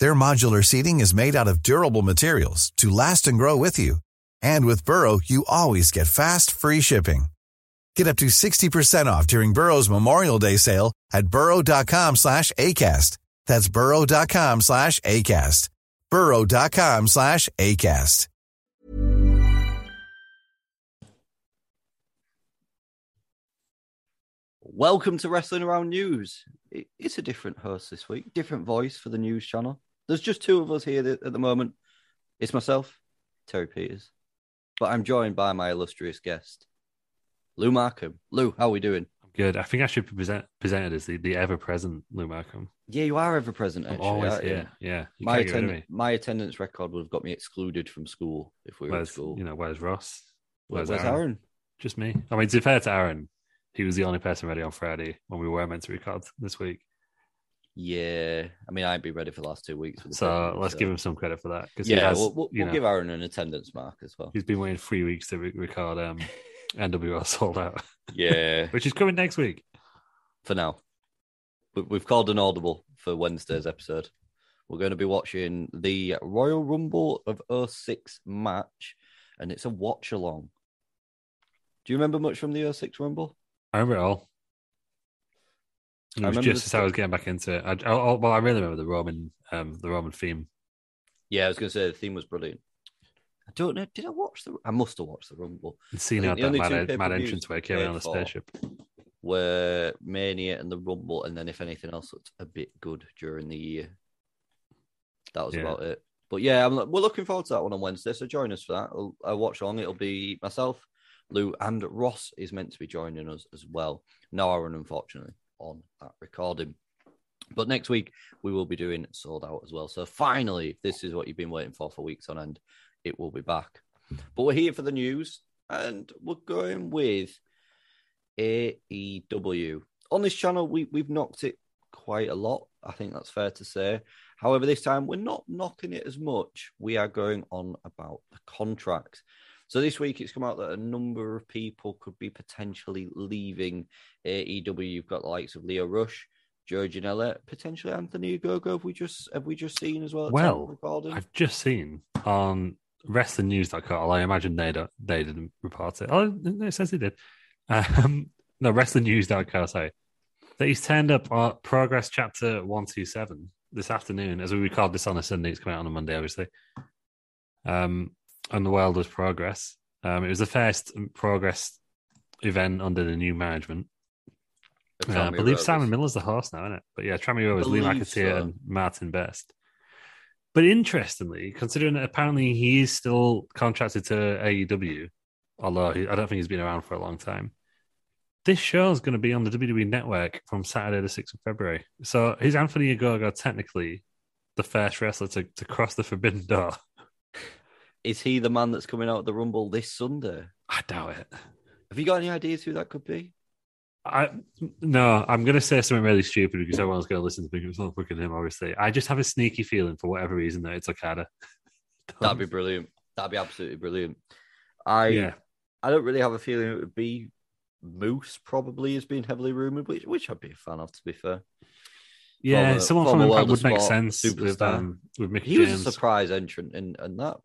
Their modular seating is made out of durable materials to last and grow with you. And with Burrow, you always get fast, free shipping. Get up to 60% off during Burrow's Memorial Day sale at burrow.com slash ACAST. That's burrow.com slash ACAST. burrow.com slash ACAST. Welcome to Wrestling Around News. It's a different host this week, different voice for the news channel. There's just two of us here at the moment. It's myself, Terry Peters, but I'm joined by my illustrious guest, Lou Markham. Lou, how are we doing? I'm good. I think I should be present, presented as the, the ever present Lou Markham. Yeah, you are ever present. I'm Actually, always you? here. Yeah. You My can't get rid of attend- my attendance record would have got me excluded from school if we were at school. you know, where's Ross? Where's, Where's, Aaron? Aaron? Just me. I mean, to be fair to Aaron, he was the only person ready on Friday when we were meant to record this week. Yeah, I mean, I'd be ready for the last two weeks. So let's so- give him some credit for that. Because Yeah, he has, we'll, we'll, we'll know, give Aaron an attendance mark as well. he's been waiting three weeks to re- record um, NWO Sold Out, Yeah, which is coming next week. for now. We've called an audible for Wednesday's episode. We're going to be watching the Royal Rumble of 06 match, and it's a watch along. Do you remember much from the 06 Rumble? I remember it all. It was just as I was getting back into it. I, I, I- well, I really remember the Roman, um, the Roman theme. Yeah, I was going to say the theme was brilliant. I don't know. Did I watch the? I must have watched the Rumble. And seeing I how the that only two mad, mad pay-per-views entrance where it came on the paid for- spaceship. Were Mania and the Rumble, and then if anything else looked a bit good during the year, that was Yeah. about it. But yeah, I'm, we're looking forward to that one on Wednesday. So join us for that. I'll, I'll watch on. It'll be myself, Lou, and Ross is meant to be joining us as well. No Aaron, unfortunately, on that recording. But next week we will be doing sold out as well. So finally, if this is what you've been waiting for for weeks on end, it will be back. But we're here for the news, and we're going with AEW. On this channel, we, we've knocked it quite a lot. I think that's fair to say. However, this time we're not knocking it as much. We are going on about the contract. So this week it's come out that a number of people could be potentially leaving AEW. You've got the likes of Lio Rush, Joe Janela, potentially Anthony Ogogo. Have we just have we just seen as well? at time of Well? I've just seen on WrestlingNews.com. I imagine they don't, they didn't report it. Oh, no, it says they did. Um, no, WrestlingNews.com. Sorry, that he's turned up at Progress Chapter One Two Seven this afternoon. As we record this on a Sunday, it's coming out on a Monday, obviously. Um, and the world was Progress. Um, it was the first Progress event under the new management. Uh, I believe. Simon Miller's the host now, isn't it? But yeah, Trammy was Lee McAteer, so. and Martin Best. But interestingly, considering that apparently he is still contracted to AEW, although he, I don't think he's been around for a long time, this show is going to be on the WWE Network from Saturday, the 6th of February. So is Anthony Ogogo technically the first wrestler to, to cross the forbidden door? Is he the man that's coming out of the Rumble this Sunday? I doubt it. Have you got any ideas who that could be? I no, I'm going to say something really stupid because everyone's going to listen to me. It's not fucking him, obviously. I just have a sneaky feeling for whatever reason that it's Okada. That'd be brilliant. That'd be absolutely brilliant. I yeah. I don't really have a feeling it would be Moose. Probably has been heavily rumored, which which I'd be a fan of. To be fair, Yeah, Former- someone from Impact would make sense with um with Mickie he was a surprise entrant, and and that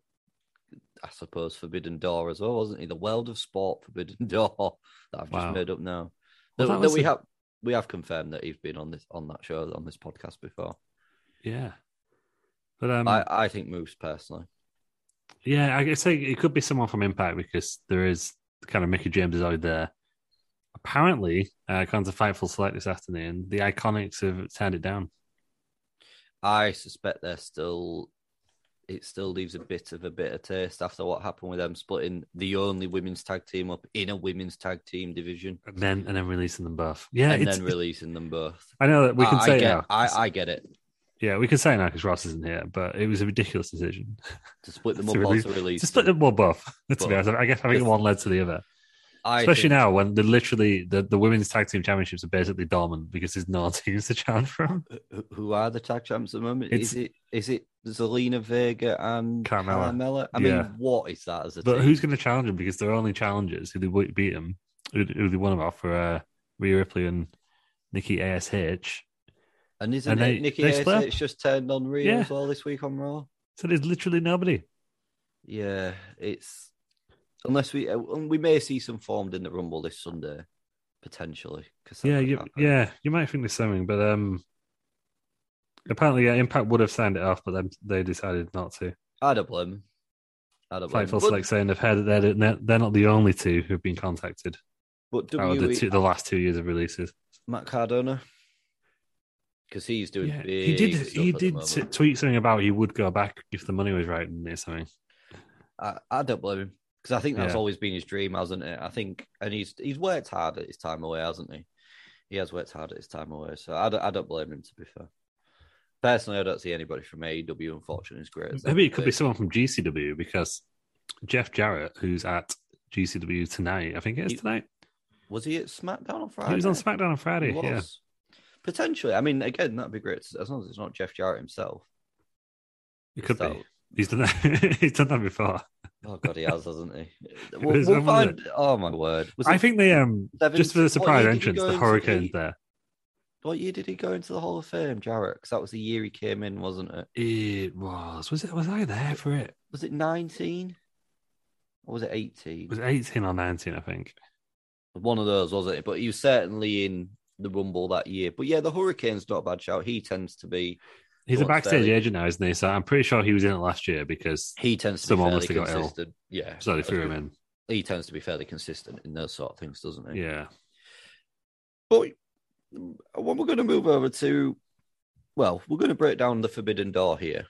I suppose Forbidden Door as well, wasn't he? The World of Sport Forbidden Door that I've Wow. just made up now. Well, that, that that we a- have we have confirmed that he's been on this on that show on this podcast before. Yeah, but um, I I think Moose personally. Yeah, I guess it could be someone from Impact because there is kind of Mickie James is out there. Apparently, uh, according to Fightful Select this afternoon, the Iconics have turned it down. I suspect they're still. It still leaves a bit of a bitter taste after what happened with them splitting the only women's tag team up in a women's tag team division And then and then releasing them both. Yeah, and then releasing them both. I know that we can I, say I get, now. I, I get it. yeah, we can say now because Ross isn't here, but it was a ridiculous decision To split them to up or release, to release to split them well both. To be honest, I guess I think one led to the other. I Especially think- now when the literally the, the women's tag team championships are basically dormant because there's no teams to challenge from. Who- Who are the tag champs at the moment? It's- is it is it Zelina Vega and Carmella. Carmella? I Yeah. mean, what is that as a But team? who's going to challenge them? Because they're only challengers who they would beat them, who, who they won them off for uh, Rhea Ripley and Nikki Ash. and isn't and it they- Nikki they ASH split? just turned on Rhea Yeah. as well this week on Raw? So there's literally nobody. Yeah, it's unless we uh, we may see some formed in the Rumble this Sunday potentially. Cause Yeah, you, happen. yeah, you might think there's something, but um, apparently, yeah, Impact would have signed it off, but then they decided not to. I don't blame. I don't blame. Fightful But, Select saying they've heard that they're, they're not the only two who've been contacted but of the, WWE two, the last two years of releases. Matt Cardona because he's doing Yeah, he did. He did t- tweet something about he would go back if the money was right and something. I, I don't blame him because I think that's Yeah. always been his dream, hasn't it? I think, and he's he's worked hard at his time away, hasn't he? He has worked hard at his time away, so I don't, I don't blame him. To be fair, personally, I don't see anybody from AEW. Unfortunately, as great. As Maybe it could be someone from GCW because Jeff Jarrett, who's at GCW tonight, I think it is He- tonight. Was he at SmackDown on Friday? He was on SmackDown on Friday. Yeah. Potentially, I mean, again, that'd be great as long as it's not Jeff Jarrett himself. it could So- be. He's done that. he's done that before. Oh God, he has, hasn't he? We'll, we'll find. Oh my word! Was I think they um just for the surprise year did he entrance, the Hurricanes the- there. What year did he go into the Hall of Fame, Jarrett? Because that was the year he came in, wasn't it? It was. Was it? Was I there for it? Was it nineteen? Or was it eighteen? Was It eighteen or nineteen, I think. One of those, wasn't it? But he was certainly in the Rumble that year. But yeah, the Hurricanes not a bad shout. He tends to be. He's a backstage fairly- agent now, isn't he? So I'm pretty sure he was in it last year because He tends to Someone must fairly have got ill. consistent. Yeah, so they threw him in. He tends to be fairly consistent in those sort of things, doesn't he? Yeah. But what we're going to move over to, well, we're going to break down the Forbidden Door here.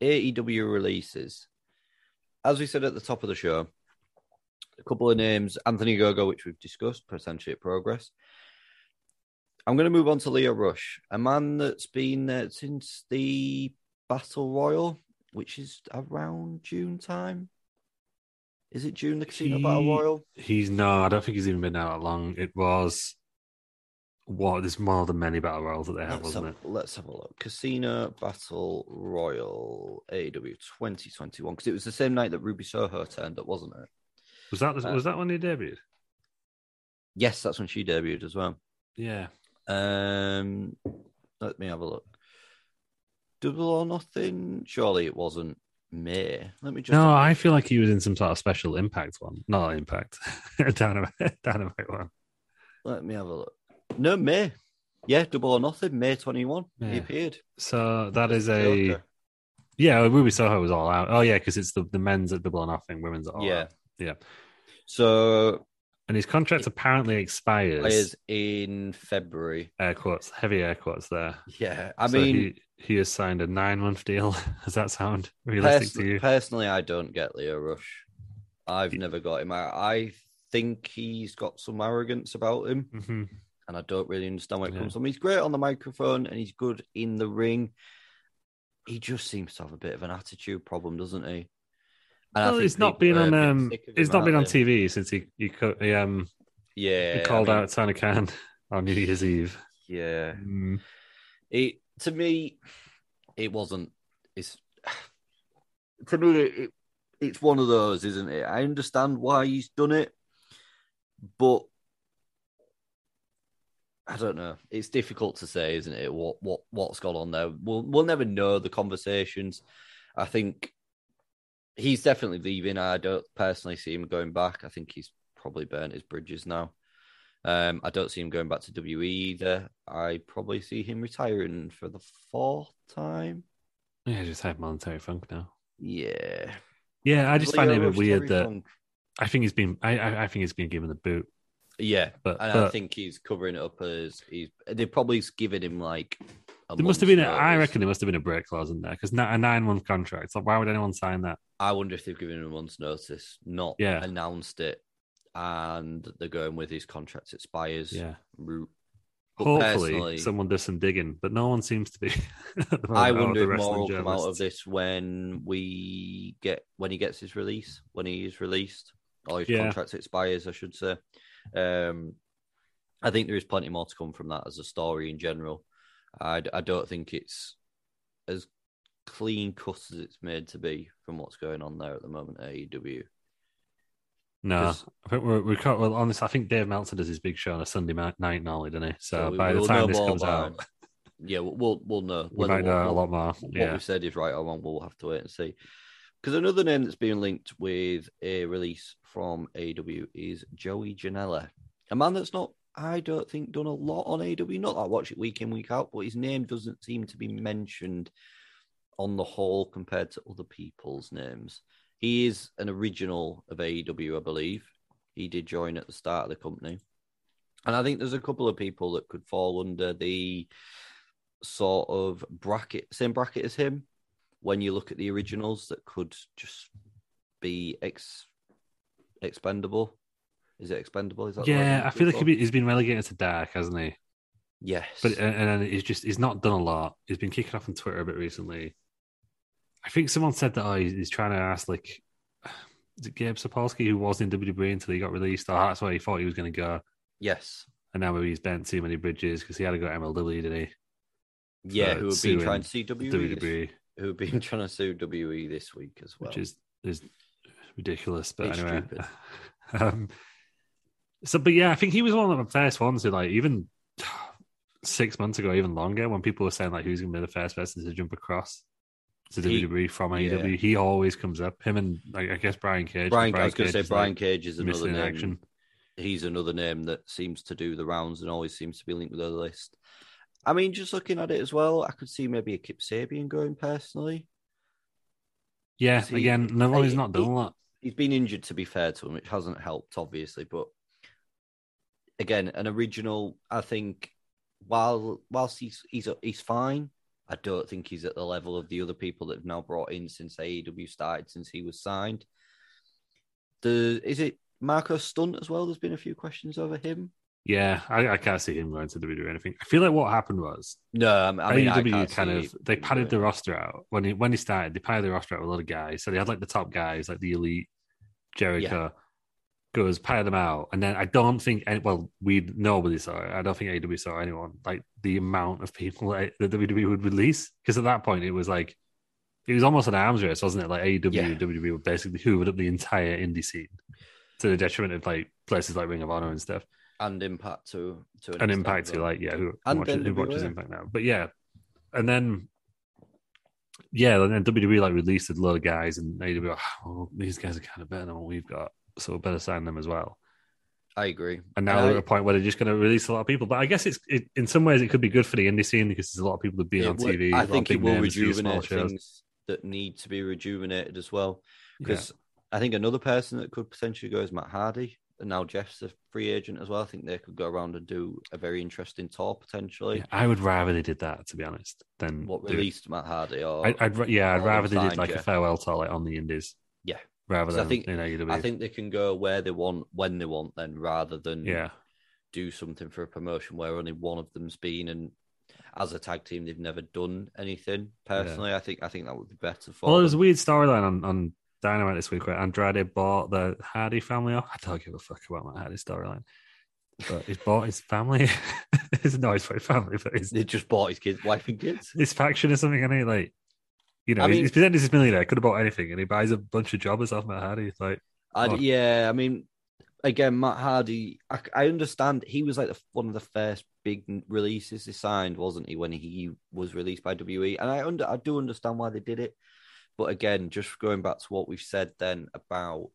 AEW releases. As we said at the top of the show, a couple of names Anthony Gogo, which we've discussed, potentially at progress. I'm going to move on to Lio Rush, a man that's been there since the Battle Royal, which is around June time. Is it June, the Casino Battle Royal? He's no, I don't think he's even been out that long. It was what there's more than many battle royals that they have, Let's wasn't have, it? let's have a look. Casino Battle Royal AW 2021 because it was the same night that Ruby Soho turned up, wasn't it? Was that Uh, was that when he debuted? Yes, that's when she debuted as well. Yeah. Um, let me have a look. Double or Nothing? Surely it wasn't May. Let me just. No, I feel like he was in some sort of special impact one. Not impact. Dynamite, Dynamite one. Let me have a look. No, May. Yeah, Double or Nothing. May 21. He appeared. So that is a Joker. yeah. Ruby Soho was all out. Oh yeah, because it's the, the men's at double or nothing, women's at all Yeah. out. Yeah. So And his contract apparently expires. in February. Air quotes, heavy air quotes there. Yeah, I So mean, he, he has signed a nine month deal. Does that sound realistic Pers- to you? Personally, I don't get Lio Rush. I've never got him. I, I think he's got some arrogance about him, hmm and I don't really understand where it Yeah. comes from. He's great on the microphone and he's good in the ring. He just seems to have a bit of an attitude problem, doesn't he? I think he's not been on. Um, he's not been on? TV since he he, he um Yeah, he I called mean, out Tony Khan on New Year's Eve. Yeah, Mm. it to me, it wasn't. It's to me, it, it's one of those, isn't it? I understand why he's done it, but I don't know. It's difficult to say, isn't it? What what what's gone on there? We'll we'll never know the conversations. I think he's definitely leaving. I don't personally see him going back. I think he's probably burnt his bridges now. Um, I don't see him going back to WE either. I probably see him retiring for the fourth time. Yeah, just have monetary funk now. Yeah, Yeah, I just find it a bit weird that Funk. I think he's been. I, I, I think he's been given the boot. Yeah, But- and I think he's covering it up as he's. They've probably given him like. A There must have been. A, I reckon there must have been a break clause in there because a nine month contract. Like, why would anyone sign that? I wonder if they've given him a month's notice, not Yeah. announced it, and they're going with his contract expires Yeah. route. But Hopefully, someone does some digging, but no one seems to be. at the moment, I wonder if more will come out of this when we get when he gets his release, when he is released, or his Yeah. contract expires, I should say. Um, I think there is plenty more to come from that as a story in general. I, I don't think it's as clean cut as it's made to be from what's going on there at the moment at AEW. No, I think we're, we're quite- well on this. I think Dave Meltzer does his big show on a Sunday night normally, doesn't he? So, by the time this comes out, yeah, we'll we'll, we'll know. we might know a lot more. what Yeah, we said is right or wrong, we'll have to wait and see. Because another name that's being linked with a release from AW is Joey Janela, a man that's not, I don't think, done a lot on AW. Not that I watch it week in, week out, but his name doesn't seem to be mentioned on the whole compared to other people's names. He is an original of AEW, I believe. He did join at the start of the company. And I think there's a couple of people that could fall under the sort of bracket, same bracket as him. When you look at the originals, that could just be ex expendable. Is it expendable? Is that yeah. I feel like he- he's been relegated to dark, hasn't he? yes, But and, and he's just he's not done a lot. He's been kicking off on Twitter a bit recently. I think someone said that oh, he's, he's trying to ask like is it Gabe Sapolsky who was in WWE until he got released. Or that's where he thought he was going to go, yes, and now maybe he's bent too many bridges because he had to go to MLW, didn't he? yeah. uh, who have been trying to see WWE, WWE, who have been trying to sue WWE this week as well. which is is ridiculous. But It's anyway, um, so but yeah, I think he was one of the first ones who like even six months ago, even longer, when people were saying like who's going to be the first person to jump across to He- WWE from yeah. AEW, he always comes up. Him and like, I guess Brian Cage. Brian, I was going to say Brian Cage is another name. action. He's another name that seems to do the rounds and always seems to be linked with the list. I mean, just looking at it as well, I could see maybe a Kip Sabian going personally. Yeah, he- again, no, he's not done he- a lot. He's been injured, to be fair to him, which hasn't helped, obviously. But again, an original, I think, while whilst he's he's he's fine, I don't think he's at the level of the other people that have now brought in since AEW started, since he was signed. The is it Marko Stunt as well? There's been a few questions over him. Yeah, I, I can't see him going to WWE or anything. I feel like what happened was No, I mean, AEW kind of they padded the roster out when he when he started. They padded the roster out with a lot of guys, so they had like the top guys, like the elite, Jericho, goes padded them out, and then I don't think any, well we nobody saw it. I don't think AEW saw anyone like the amount of people that, that WWE would release. Because at that point it was like it was almost an arms race, wasn't it? Like AEW Yeah. and WWE were basically hoovered up the entire indie scene to the detriment of like places like Ring of Honor and stuff. And impact to to an extent impact to like yeah who, who And watches, who watches impact now. But yeah. And then yeah and then WWE like released a lot of guys and they were like, oh, these guys are kind of better than what we've got so we better sign them as well I agree. and now I- they're at a point where they're just going to release a lot of people but I guess it's it, in some ways it could be good for the indie scene because there's a lot of people that being It on would- TV I think it will names, few small rejuvenate things that need to be rejuvenated as well. Yeah. Because I think another person that could potentially go is Matt Hardy. And now Jeff's a free agent as well. I think they could go around and do a very interesting tour potentially. Yeah, I would rather they did that to be honest than What do- released Matt Hardy or I, I'd ra- yeah I'd rather they did like a farewell tour like on the indies Yeah. Rather 'Cause I than think- in AEW I think they can go where they want when they want then rather than yeah do something for a promotion where only one of them's been and as a tag team they've never done anything. Personally, I think I think that would be better for Well, there's a weird storyline on, on Dynamite this week where Andrade bought the Hardy family off. I don't give a fuck about my Hardy storyline. But he's bought his family. it's not his family, but his, They just bought his kids, wife and kids. his faction or something, and he like, you know, I mean- he's presented as this millionaire, could have bought anything, and he buys a bunch of jobbers off Matt Hardy. It's like, I, Oh. yeah, I mean, again, Matt Hardy. I, I understand he was like the, one of the first big releases he signed, wasn't he? When he was released by WE, and I under I do understand why they did it, but again, just going back to what we've said then about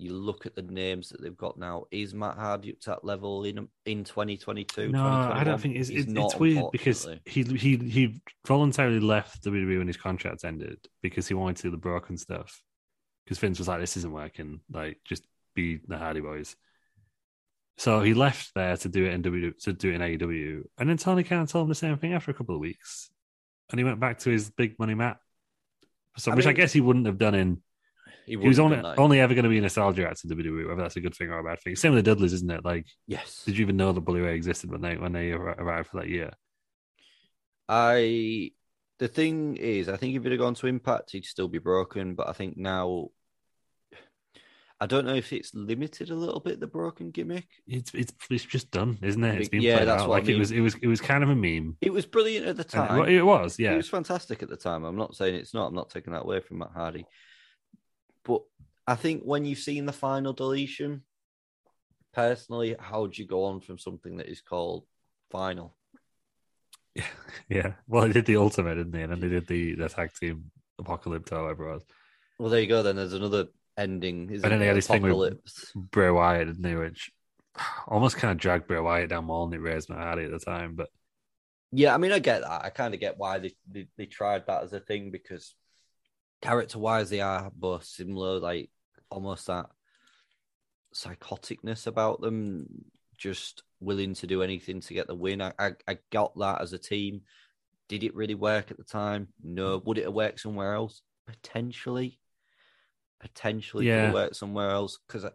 you look at the names that they've got now. Is Matt Hardy up to that level in in 2022? no, I don't think it's, it's, not, it's weird because he he he voluntarily left WWE when his contract ended because he wanted to do the broken stuff because Vince was like, "This isn't working. Like, just be the Hardy Boys." So he left there to do it in W to do it in AEW, and then Tony Khan told him the same thing after a couple of weeks, and he went back to his big money mat. So, I which I guess he wouldn't have done in. He, He was only done only ever going to be a nostalgia act in WWE, whether that's a good thing or a bad thing. Same with the Dudleys, isn't it? Like, Yes. did you even know the Bully Ray existed when they when they arrived for that year? I the thing is, I think if he'd have gone to Impact, he'd still be broken. But I think now, I don't know if it's limited a little bit the broken gimmick. It's it's it's just done, isn't it? It's been Yeah, played out. what I Like it was it was it was kind of a meme. It was brilliant at the time. it, it was, yeah. It was fantastic at the time. I'm not saying it's not. I'm not taking that away from Matt Hardy. But I think when you've seen the final deletion, personally, how would you go on from something that is called final? Yeah, yeah. Well, they did the ultimate, didn't they? And then they did the, the tag team apocalypse, or whatever it was. Well, there you go. Then there's another ending. Isn't And then they had this thing with Bray Wyatt, didn't they? Which almost kind of dragged Bray Wyatt down more than it raised Matt Hardy at the time. But Yeah, I mean, I get that. I kind of get why they, they they tried that as a thing because character wise, they are both similar, like almost that psychoticness about them, just willing to do anything to get the win. I, I, I got that as a team. Did it really work at the time? No. Would it have worked somewhere else? Potentially. Potentially could Yeah. have worked somewhere else because.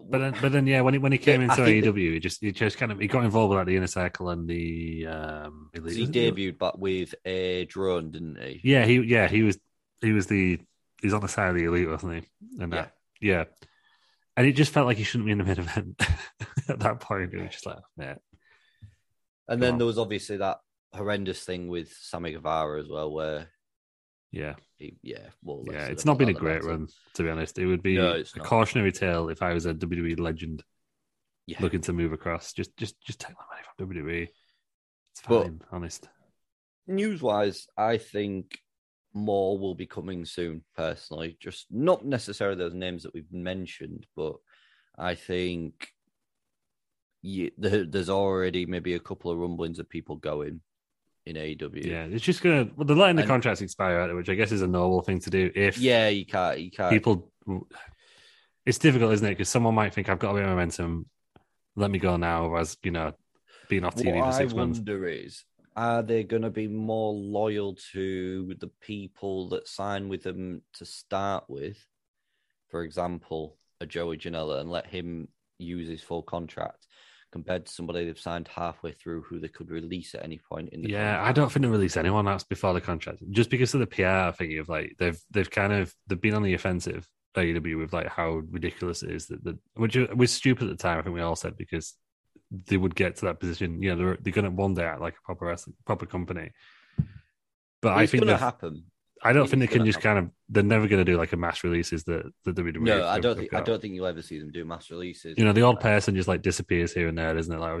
But then, but then, yeah, when he when he came Yeah, into AEW, he just he just kind of he got involved with like the inner circle and the um. Elite, he was it? debuted, but with a drone, didn't he? Yeah, he yeah he was he was the he's on the side of the elite, wasn't he? And that, yeah, and it just felt like he shouldn't be in the main event at that point. It was just like, man, And then on. there was obviously that horrendous thing with Sammy Guevara as well, where yeah, yeah, well, yeah. It's not been a great run, to be honest. It would be No, a not. cautionary tale if I was a WWE legend Yeah. looking to move across. Just just just take my money from WWE. It's But- fine, honest. News wise, I think more will be coming soon. Personally, just not necessarily those names that we've mentioned, but I think yeah, there's already maybe a couple of rumblings of people going in AEW. Yeah, it's just gonna. Well, they're letting the And- contracts expire, out, which I guess is a normal thing to do. If yeah, you can't, you can't. people, it's difficult, isn't it? Because someone might think I've got a bit of momentum. Let me go now, whereas you know, being off TV what for I six months. wonder is, are they going to be more loyal to the people that sign with them to start with? For example, a Joey Janela, and let him use his full contract, compared to somebody they've signed halfway through who they could release at any point in the Yeah, I don't think they release anyone else before the contract, just because of the PR thing of like they've they've kind of they've been on the offensive AEW with like how ridiculous it is that the which was stupid at the time. I think we all said because they would get to that position. You know, they're they're going to one day act like a proper proper company. But I think It's going to happen. I don't think they can just kind of. They're never going to do like a mass releases that the WWE. No, I don't think I don't think you'll ever see them do mass releases. You know, the odd uh, person just like disappears here and there, isn't it? Like,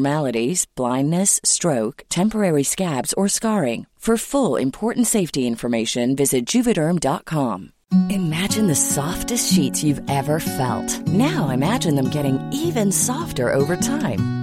blindness, stroke, temporary scabs, or scarring. For full important safety information, visit juvederm.com. Imagine the softest sheets you've ever felt. Now imagine them getting even softer over time.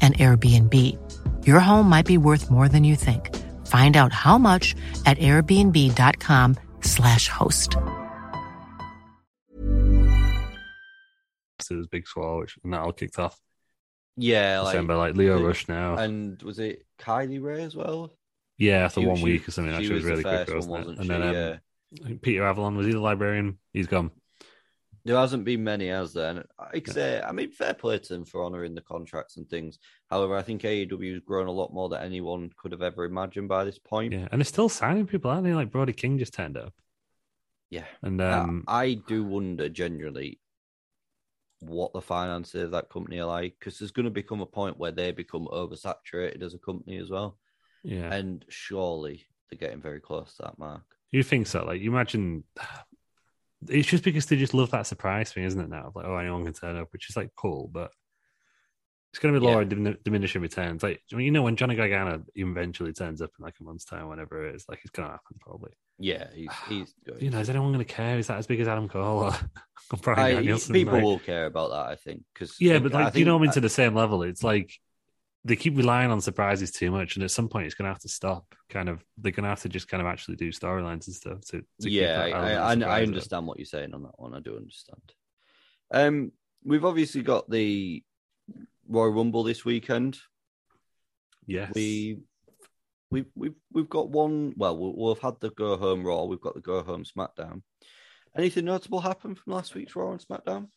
an Airbnb. Your home might be worth more than you think. Find out how much at airbnb.com/slash host. It was Big Swole, which and that all kicked off. Yeah, like, December, like Lio Rush now. and was it Kylie Rae as well? yeah, after She- one she- week or something, she actually, it was was really quick, one, wasn't it? wasn't And then um, I think Peter Avalon was he the librarian? He's gone. There hasn't been many, has there? And I say, I mean, fair play to them for honouring the contracts and things. However, I think AEW has grown a lot more than anyone could have ever imagined by this point. Yeah, and they're still signing people, aren't they? Like Brody King just turned up, Yeah. and I- um, I, do wonder generally what the finances of that company are like because there's going to become a point where they become oversaturated as a company as well. yeah, And surely they're getting very close to that mark. you think so? Like you imagine, it's just because they just love that surprise thing, isn't it? Now, like oh, anyone can turn up, which is like cool, but it's going to be Yeah. lower dimin- diminishing returns. Like I mean, you know, when Johnny Gargano eventually turns up in like a month's time, whenever it is, like it's going to happen probably. Yeah, he's, he's. You know, is anyone going to care? Is that as big as Adam Cole or, or Bryan I- Danielson? people Like- will care about that, I think. Because Yeah, but like, you know, I'm into the same level. It's like they keep relying on surprises too much, and at some point, it's going to have to stop. Kind of, they're going to have to just kind of actually do storylines and stuff. To, to yeah, I, I, I surprise up. understand what you're saying on that one. I do understand. Um, we've obviously got the Royal Rumble this weekend. Yes, We we've we've we've got one. Well, we'll, we'll have had the go home Raw. We've got the go home SmackDown. Anything notable happen from last week's Raw and SmackDown?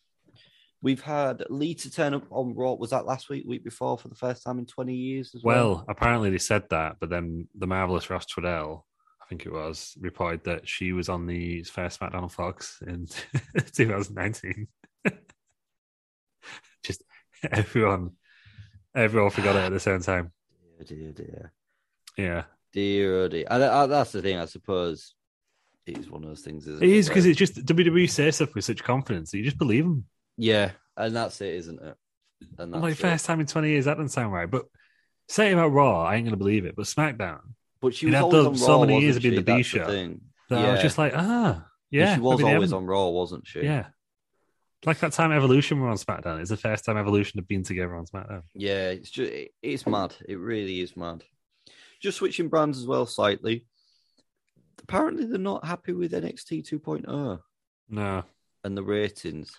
We've had Lita turn up on Raw. Was that last week, week before, for the first time in twenty years as well? Well, apparently they said that, but then the marvelous Ross Trudell, I think it was, reported that she was on the first SmackDown on Fox in 2019. just everyone, everyone forgot it at the same time. dear, dear, dear, Yeah, dear, oh dear. And uh, that's the thing, I suppose. It's one of those things, isn't it it? is because it's just WWE say stuff with such confidence that you just believe them. Yeah, and that's it, isn't it? And that's like, first time in 20 years, that doesn't sound right. But say about Raw, I ain't going to believe it. But SmackDown, But she was always done on so Raw, many years wasn't of being the B show. that I was just like, ah, yeah. she was always on Raw, wasn't she? Yeah. Like that time Evolution were on SmackDown. It's the first time Evolution have been together on SmackDown. Yeah, it's just it- it's mad. It really is mad. Just switching brands as well slightly. Apparently, they're not happy with NXT 2.0 No. and the ratings.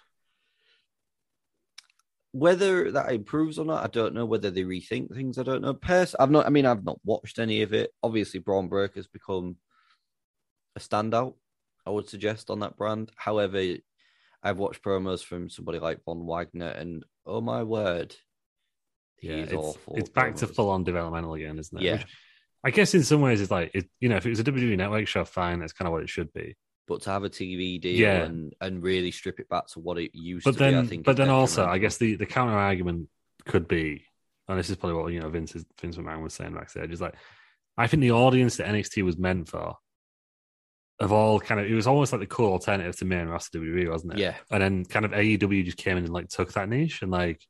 Whether that improves or not, I don't know. Whether they rethink things, I don't know. Pers- I've not. I mean, I've not watched any of it. Obviously, Bron Breakker's become a standout. I would suggest on that brand. However, I've watched promos from somebody like Von Wagner, and oh my word, Yeah, it's, awful. it's back to full on developmental again, isn't it? Yeah. Which I guess in some ways it's like, it, you know, if it was a WWE network show, fine, that's kind of what it should be. But to have a TV deal Yeah. and and really strip it back to what it used But to be, I think. but then also, I guess the, the counter argument could be, and this is probably what, you know, Vince, is, Vince McMahon was saying backstage, is like, I think the audience that NXT was meant for, of all kind of, it was almost like the cool alternative to main roster WWE, wasn't it? Yeah. And then kind of AEW just came in and like took that niche and like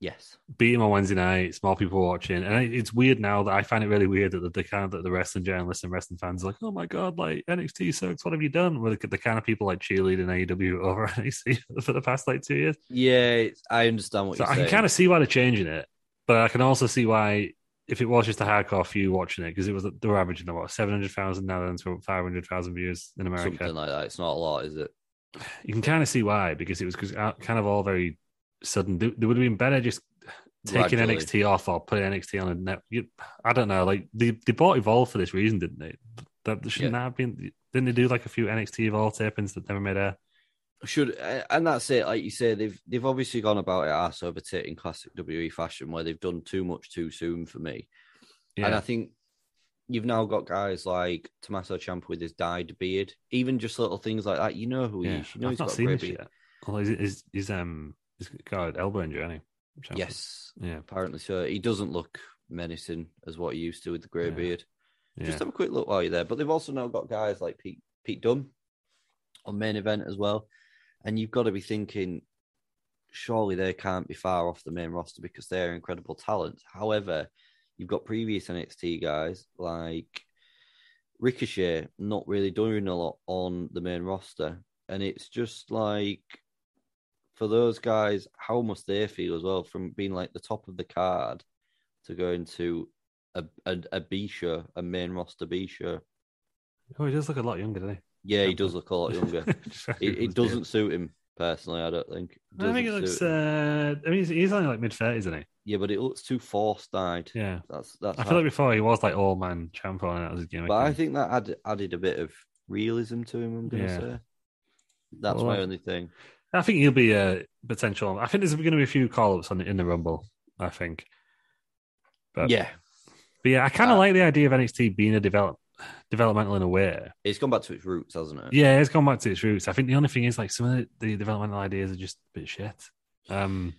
Yes. beat him on Wednesday night. It's more people watching, and it's weird now that I find it really weird that the, the kind of that the wrestling journalists and wrestling fans are like, oh my god, like NXT sucks. What have you done? With the, the kind of people like cheerleading AEW over NXT for the past like two years. Yeah, I understand what So you're I saying. can kind of see why they're changing it, but I can also see why if it was just a hardcore few watching it because it was they were averaging what seven hundred thousand now then to five hundred thousand views in America. Something like that. It's not a lot, is it? You can kind of see why because it was kind of all very sudden. They, they would have been better just taking Gradually. NXT off or putting NXT on a net. You, I don't know. Like they, they bought Evolve for this reason, didn't they? That shouldn't that have been. Didn't they do like a few NXT Evolve tapings that never made air? Should and that's it. Like you say, they've they've obviously gone about it ass over tit in classic WE fashion, where they've done too much too soon for me. And I think you've now got guys like Tommaso Ciampa with his dyed beard, even just little things like that. You know who he Yeah, is. You know I've he's not got a seen great beard. yet. Well, he's, he's, he's um he's got an elbow injury, hasn't he? Yes, Yeah. apparently so. He doesn't look menacing as what he used to with the grey Yeah. beard. Just Yeah. have a quick look while you're there. But they've also now got guys like Pete Pete Dunne on main event as well. And you've got to be thinking, surely they can't be far off the main roster because they're incredible talent. However, you've got previous NXT guys like Ricochet not really doing a lot on the main roster. And it's just like for those guys, how must they feel as well from being like the top of the card to going to a a, a B show, a main roster B show. Oh, he does look a lot younger, doesn't he? Yeah, he does look a lot younger. It, it doesn't suit him personally. I don't think. I think it looks. Uh, I mean, he's, only like mid thirties, isn't he? yeah, but it looks too forced dyed. Yeah. That's that's. I feel like before he was like all man champion, and that was his gimmick. but I think that added added a bit of realism to him. I'm gonna Yeah. say. That's Well, my only thing. I think he'll be a potential. I think there's going to be a few call ups on in the Rumble. I think. But yeah, but yeah, I kind of Uh, like the idea of NXT being a develop developmental in a way. it's gone back to its roots, hasn't it? Yeah, it's gone back to its roots. I think the only thing is like some of the, the developmental ideas are just a bit shit. Um,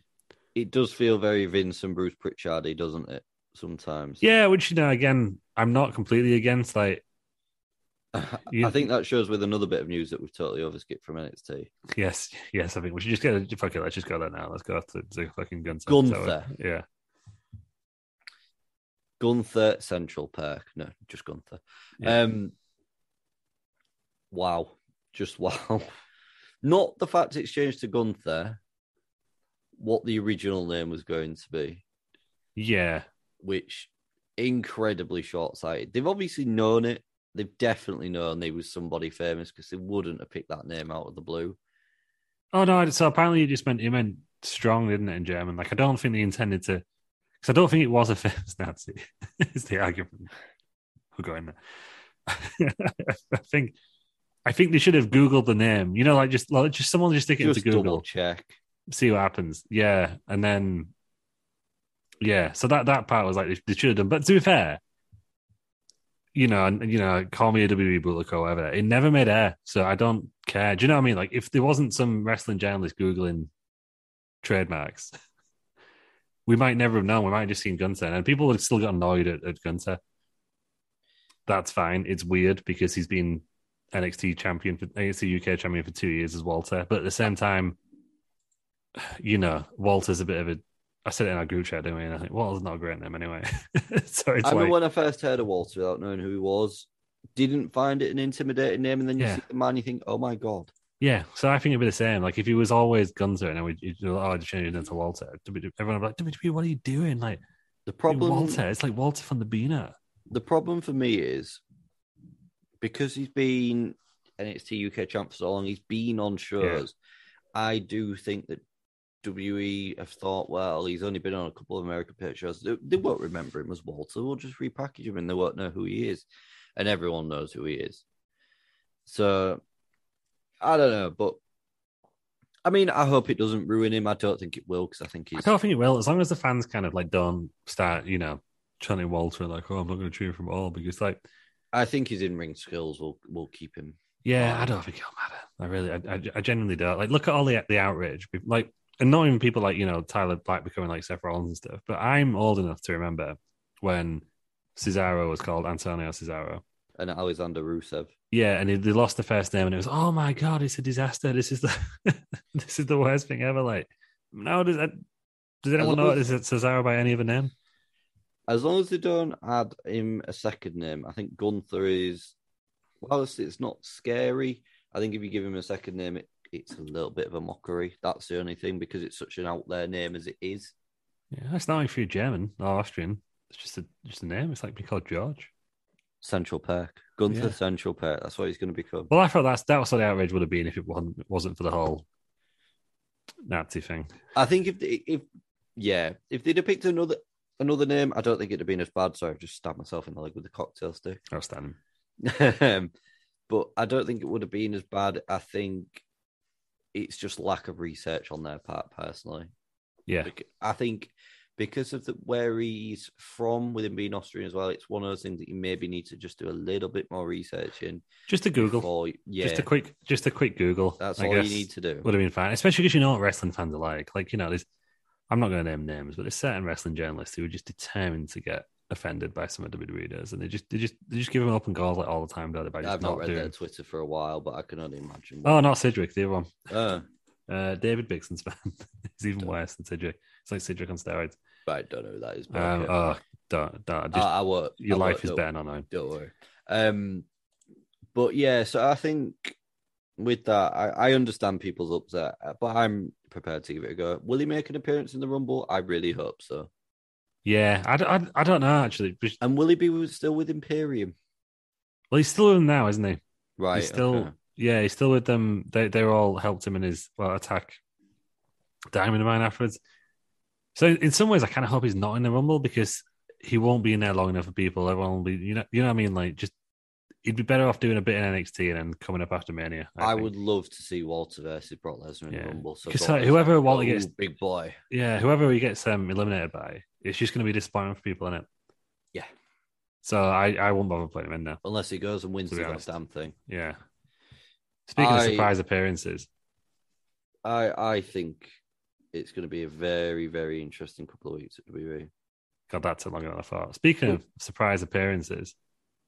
It does feel very Vince and Bruce Pritchardy, doesn't it? Sometimes. yeah, which you know, again, I'm not completely against. Like, You- I think that shows with another bit of news that we've totally overskipped from NXT. yes, yes, I think we should just get. Fuck it, let's just go there now. Let's go to, to fucking Gunther. Gunther. Yeah, Gunther Central Perk. No, just Gunther. Yeah. Um Wow. Just wow. Not the fact it's changed to Gunther, what the original name was going to be, yeah, which incredibly short sighted. They've obviously known it. They've definitely known they was somebody famous because they wouldn't have picked that name out of the blue. Oh no! So apparently, you just meant you meant strong, didn't it, in German? Like I don't think they intended to, because I don't think it was a famous Nazi. is the argument. We'll go in there. I think, I think they should have googled the name. You know, like just like, just someone just stick it Just into Google, check. see what happens. Yeah, and then yeah. So that that part was like they, they should have done. But to be fair, you know, and you know, call me a WWE bootlick or whatever. It never made air, so I don't care. Do you know what I mean? Like, if there wasn't some wrestling journalist googling trademarks, we might never have known. We might have just seen Gunther, and people would still got annoyed at, at Gunther. That's fine. It's weird because he's been NXT champion for NXT UK champion for two years as Walter, but at the same time, you know, Walter's a bit of a. I said it in our group chat, didn't we? And I think Walter's not a great name anyway. so it's I remember like, when I first heard of Walter without knowing who he was, didn't find it an intimidating name, and then you Yeah. see the man, you think, "Oh my god!" Yeah, so I think it'd be the same. Like if he was always Gunther and then we you know, oh, I'd change it into Walter. Everyone would be like, WWE, what are you doing? Like The problem, Walter, it's like Walter from the Beano. the problem for me is because he's been NXT UK champ for so long, he's been on shows. I do think that WE have thought, well, he's only been on a couple of American pit shows. They, they won't remember him as Walter. We'll just repackage him and they won't know who he is. And everyone knows who he is. So I don't know, but I mean, I hope it doesn't ruin him. I don't think it will because I think he's. I don't think it will, as long as the fans kind of like don't start, you know, chanting Walter like, oh, I'm not going to cheer for him at all because like, I think his in ring skills will will keep him. yeah. I don't think it'll matter. I really, I, I, I genuinely don't. Like, look at all the the outrage, like, and not even people like you know Tyler Black becoming like Seth Rollins and stuff. But I'm old enough to remember when Cesaro was called Antonio Cesaro. And Alexander Rusev. Yeah, and they lost the first name, and it was oh my god, it's a disaster. This is the this is the worst thing ever. Like now, does that Does anyone know as- is it Cesaro by any other name? As long as they don't add him a second name, I think Gunther is. Well, it's, it's not scary. I think if you give him a second name, it, it's a little bit of a mockery. That's the only thing because it's such an out there name as it is. Yeah, it's not if you're German or Austrian. It's just a just a name. It's like being called George. Central Park, Gunther Yeah. Central Park. That's what he's going to become. Well, I thought that's that was what the outrage would have been if it wasn't wasn't for the whole Nazi thing. I think if they, if yeah, if they'd have picked another another name, I don't think it'd have been as bad. So I've just stabbed myself in the leg with the cocktail stick. Outstanding. Um, but I don't think it would have been as bad. I think it's just lack of research on their part, personally. Yeah, I think because of the where he's from, with him being Austrian as well, it's one of those things that you maybe need to just do a little bit more research in. just a Google. before- yeah, Just a quick, just a quick Google. That's I all you need to do. Would have been fine, especially because you know what wrestling fans are like. Like you know, there's I'm not going to name names, but there's certain wrestling journalists who are just determined to get offended by some of WWE does, and they just they just they just give them open calls like all the time. Don't they? By just I've not read doing. their Twitter for a while, but I can only imagine. Oh, not Sidrick, the other one. Uh, Uh, David Bixenspan. He's even worse than Sidrick. It's like Sidrick on steroids. right, don't know who that is. But Um, okay. Oh, don't, don't. Just, I, I won't. your I life is don't- better not knowing. Don't worry. Um, but yeah, so I think with that, I, I understand people's upset, but I'm prepared to give it a go. Will he make an appearance in the Rumble? I really hope so. Yeah, I don't know actually. And will he be still with Imperium? Well, he's still with them now, isn't he? Right. He's still, okay. yeah, he's still with them. They they all helped him in his well attack Diamond Mine afterwards. So in some ways, I kind of hope he's not in the Rumble because he won't be in there long enough for people. Everyone will be, you know, you know what I mean? Like, just he'd be better off doing a bit in NXT and then coming up after Mania. I, think. would love to see Walter versus Brock Lesnar in Yeah. the Rumble. So like, whoever Walter Oh, gets- big boy. yeah, whoever he gets um, eliminated by, it's just going to be disappointing for people in it. Yeah. So I, I won't bother putting him in there. Unless he goes and wins the goddamn thing. Yeah. Speaking of surprise appearances, I I think it's going to be a very very interesting couple of weeks at WWE. God, that took long than I thought. Speaking of surprise appearances,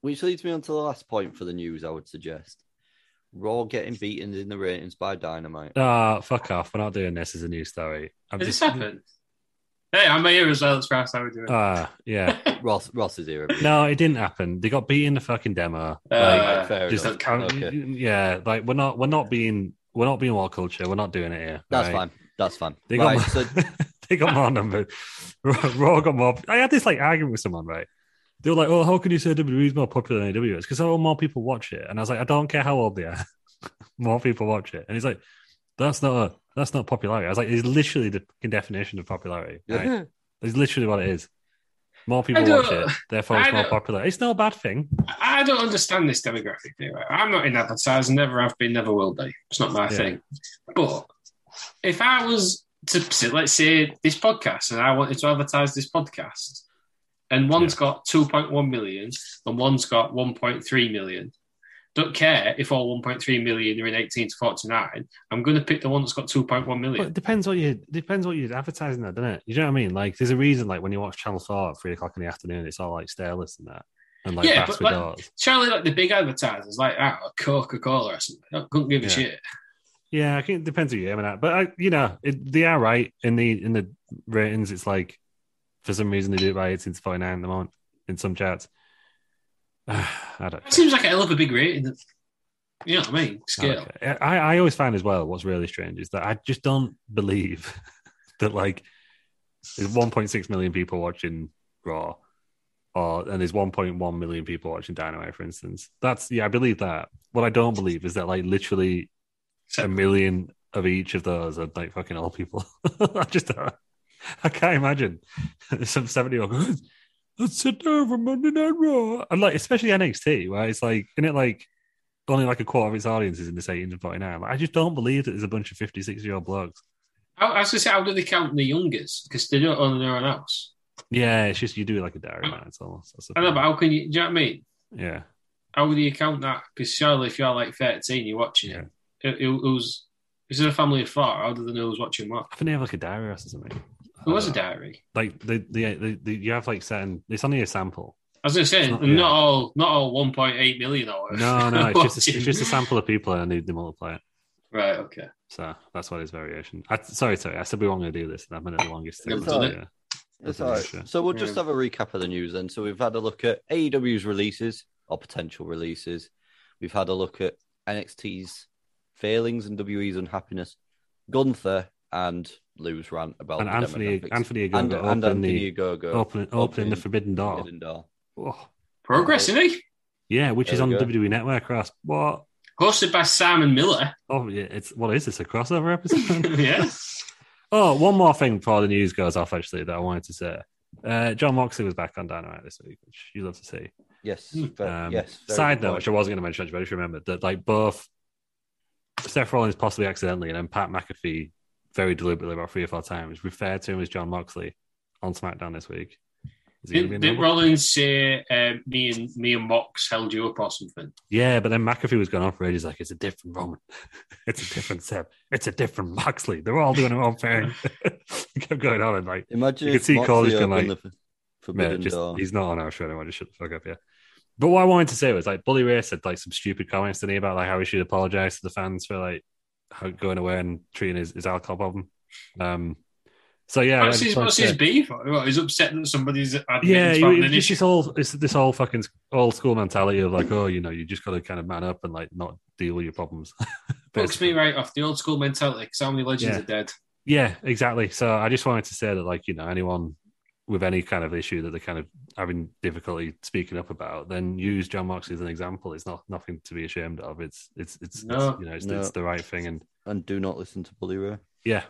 Which leads me on to the last point for the news. I would suggest Raw getting beaten in the ratings by Dynamite. ah, fuck off. We're not doing this as a news story. I'm Has just, this happened? Hey, I'm here as well. That's fast how we do it. Ah, yeah. Ross Ross is here. No, it didn't happen. They got beat in the fucking demo. Uh, Like, fair just enough. count- Okay. yeah, like we're not, we're not being, we're not being WhatCulture. We're not doing it here. That's right? fine. That's fine. They got, right, more, so they got more numbers. Raw got more. I had this like argument with someone, right? They were like, "Oh, how can you say WWE is more popular than AEW is?" Because oh, more people watch it, and I was like, "I don't care how old they are, more people watch it." And he's like, "That's not a, that's not popularity." I was like, "It's literally the fucking definition of popularity. Right? Hmm. it's literally what it is. More people watch it, therefore it's more popular. It's not a bad thing. I don't understand this demographic thing. Right? I'm not in advertising, never have been, never will be. It's not my Yeah. thing. But if I was to let's say this podcast and I wanted to advertise this podcast, and one's got 2.1 million and one's got 1.3 million, don't care if all 1.3 million are in 18 to 49. I'm going to pick the one that's got 2.1 million. It depends what you depends what you're advertising, that, doesn't it? You know what I mean? Like, there's a reason, like when you watch Channel Four at three o'clock in the afternoon, it's all like stairless and that, and like Yeah, but like- doors. Surely, like the big advertisers, like ah, Coca Cola or something, I couldn't give a Yeah. shit. Yeah, I think it depends who you're aiming at, but I, you know, it, they are right in the in the ratings. It's like for some reason they do it by 18 to 49 at the moment in some charts. I don't. It seems like a hell of a big rating. You know what I mean? Scale. Okay. I, I always find as well what's really strange is that I just don't believe that like there's 1.6 million people watching Raw, or and there's 1.1 million people watching Dynamite, for instance. That's yeah, I believe that. What I don't believe is that like literally a million of each of those are like fucking old people. I just don't, I can't imagine some 70 year old let's sit down for Monday Night Raw. And like, especially NXT, where it's like, isn't it like only like a quarter of its audience is in this 18 to 49. Like, I just don't believe that there's a bunch of 56 year old blokes. How, I was going to say, how do they count the youngest? Because they don't own their own house. Yeah, it's just you do it like a diary man. It's almost. That's I know, thing. but how can you? Do you know what I mean? yeah. How do you count that? Because surely, if you're like 13, you're watching Yeah. it. It, it was. Is it a family of four? How do they know who's watching what? I think they have like a diary or something. It was a diary. Like, the, the, the, the, you have like certain, it's only a sample. As I was going to say, not, not- yeah. all, not all 1.8 million or No, no, it's just, a, it's just a sample of people and they, they multiply it. Right. Okay. So that's what there's variation. I, sorry, sorry. I said we weren't going to do this, and I've been at the longest. Never thing, so, yeah. It's all right. sure. So we'll just have a recap of the news then. So we've had a look at AEW's releases or potential releases. We've had a look at NXT's failings and WE's unhappiness, Gunther and Lou's rant about And the Anthony, demographics. Anthony and, Ogogo and opened Anthony the Ogogo opening, opening the forbidden door. Forbidden Door. Oh, Progress, isn't he? yeah, which is on the. WWE Network. Ross. What? Hosted by Simon Miller. Oh, yeah. It's what is this? A crossover episode? yeah. Oh, one more thing before the news goes off, actually, that I wanted to say. Uh, Jon Moxley was back on Dynamite this week, which you love to see. Yes, Hmm. Um, yes. side note, which I wasn't going to mention, but I just remembered that like both Seth Rollins possibly accidentally and then Pat McAfee very deliberately about three or four times referred to him as Jon Moxley on SmackDown this week. Is he gonna Did, did? Rollins say uh, me and me and Mox held you up or something? Yeah, but then McAfee was going on for ages like it's a different Roman, it's a different Seth, it's a different Moxley. They're all doing their own thing. He kept going on and like Imagine you if could see Moxley Cole just going like, the f- just, he's not on our show anymore. Just shut the fuck up, yeah. But what I wanted to say was like Bully Ray said like some stupid comments to me about like how he should apologize to the fans for like how going away and treating his, his alcohol problem. Um, so yeah, what's his, what's to his beef? What, he's upset that somebody's yeah, you- it's just issue. this whole it's this whole fucking old school mentality of like, oh, you know, you just got to kind of man up and like not deal with your problems. Fucks me right off the old school mentality because how many legends Yeah. are dead? Yeah, exactly. So I just wanted to say that, like, you know, anyone with any kind of issue that they're kind of having difficulty speaking up about, then use Jon Moxley as an example. It's not nothing to be ashamed of. It's it's it's, No. it's you know it's, No. it's the right thing. And and do not listen to Bully Ray. yeah,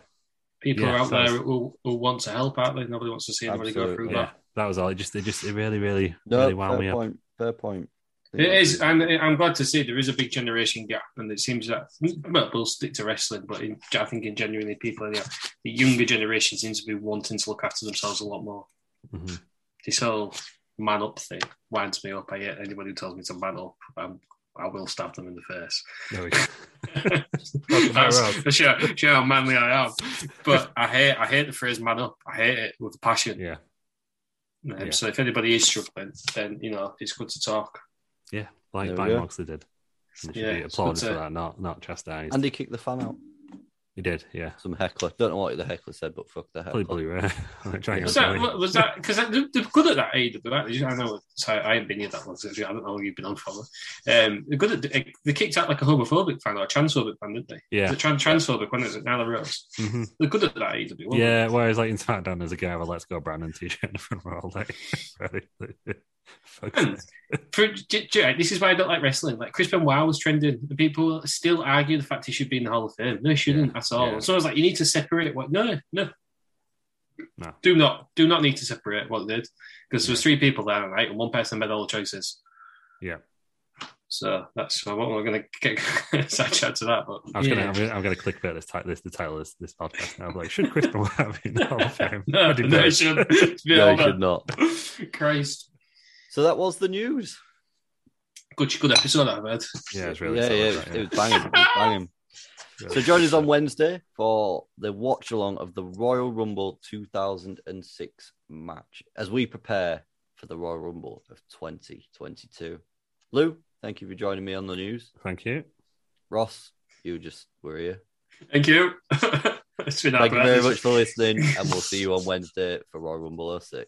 People Yeah, are out there it's- who, who want to help out. Like nobody wants to see anybody go through yeah, that. that was all. It just it just it really really No, really wound me fair up. point. Fair point. It is, and I'm glad to say there is a big generation gap, and it seems that well, we'll stick to wrestling, but in, I think in genuinely people, in the, the younger generation seems to be wanting to look after themselves a lot more. Mhm. This whole man up thing winds me up. I hate anybody who tells me to man up. I'm, I will stab them in the face. We. That's sure, sure how manly I am. But I hate, I hate the phrase "man up." I hate it with a passion. yeah, Um, Yeah. So if anybody is struggling, then you know it's good to talk. Yeah, like There we Moxley did. And he Yeah, be applauded for that, not not chastised. And he kicked the fan out. he did, yeah. Some heckler. Don't know what the heckler said, but fuck the Probably heckler. Bully Ray. Trying Was that was that because they're, they're good at that AEW? Right? I know so I haven't been here that long. So I don't know who you've been on for. Um, they're good at they kicked out like a homophobic fan or a transphobic fan, didn't they? Yeah. Was it trans transphobic when is it Nyla Rose? Mhm. They're good at that AEW. weren't Yeah, whereas like in SmackDown, there's a guy with a "Let's Go Brandon" t-shirt in front row all day. Really, fuck's And. For, hmm. j- j- this is why I don't like wrestling. Like Chris Benoit was trending. The people still argue the fact he should be in the Hall of Fame. No, he shouldn't at all. yeah. So I was like, you need to separate what. No, no, No. do not, do not need to separate what they did because there was three people there, right, and one person made all the choices. Yeah, So that's I'm not going to get sidetracked to that. But I was yeah. gonna, I'm gonna, I'm gonna clickbait this, ti- this the title of this, this podcast now. I'm like, should Chris Benoit be in the Hall of Fame? no, Would he no, be? it should. No, all he should not. Christ, So that was the news. good, good episode I've had. Yeah, it's really yeah, solid, yeah, that, it was banging. It was banging. So join us on Wednesday for the watch along of the Royal Rumble 2006 match as we prepare for the Royal Rumble of 2022. Lou, thank you for joining me on the news. Thank you. Ross, you just were here. Thank you. it's been Thank you very much for listening, and we'll see you on Wednesday for Royal Rumble 06.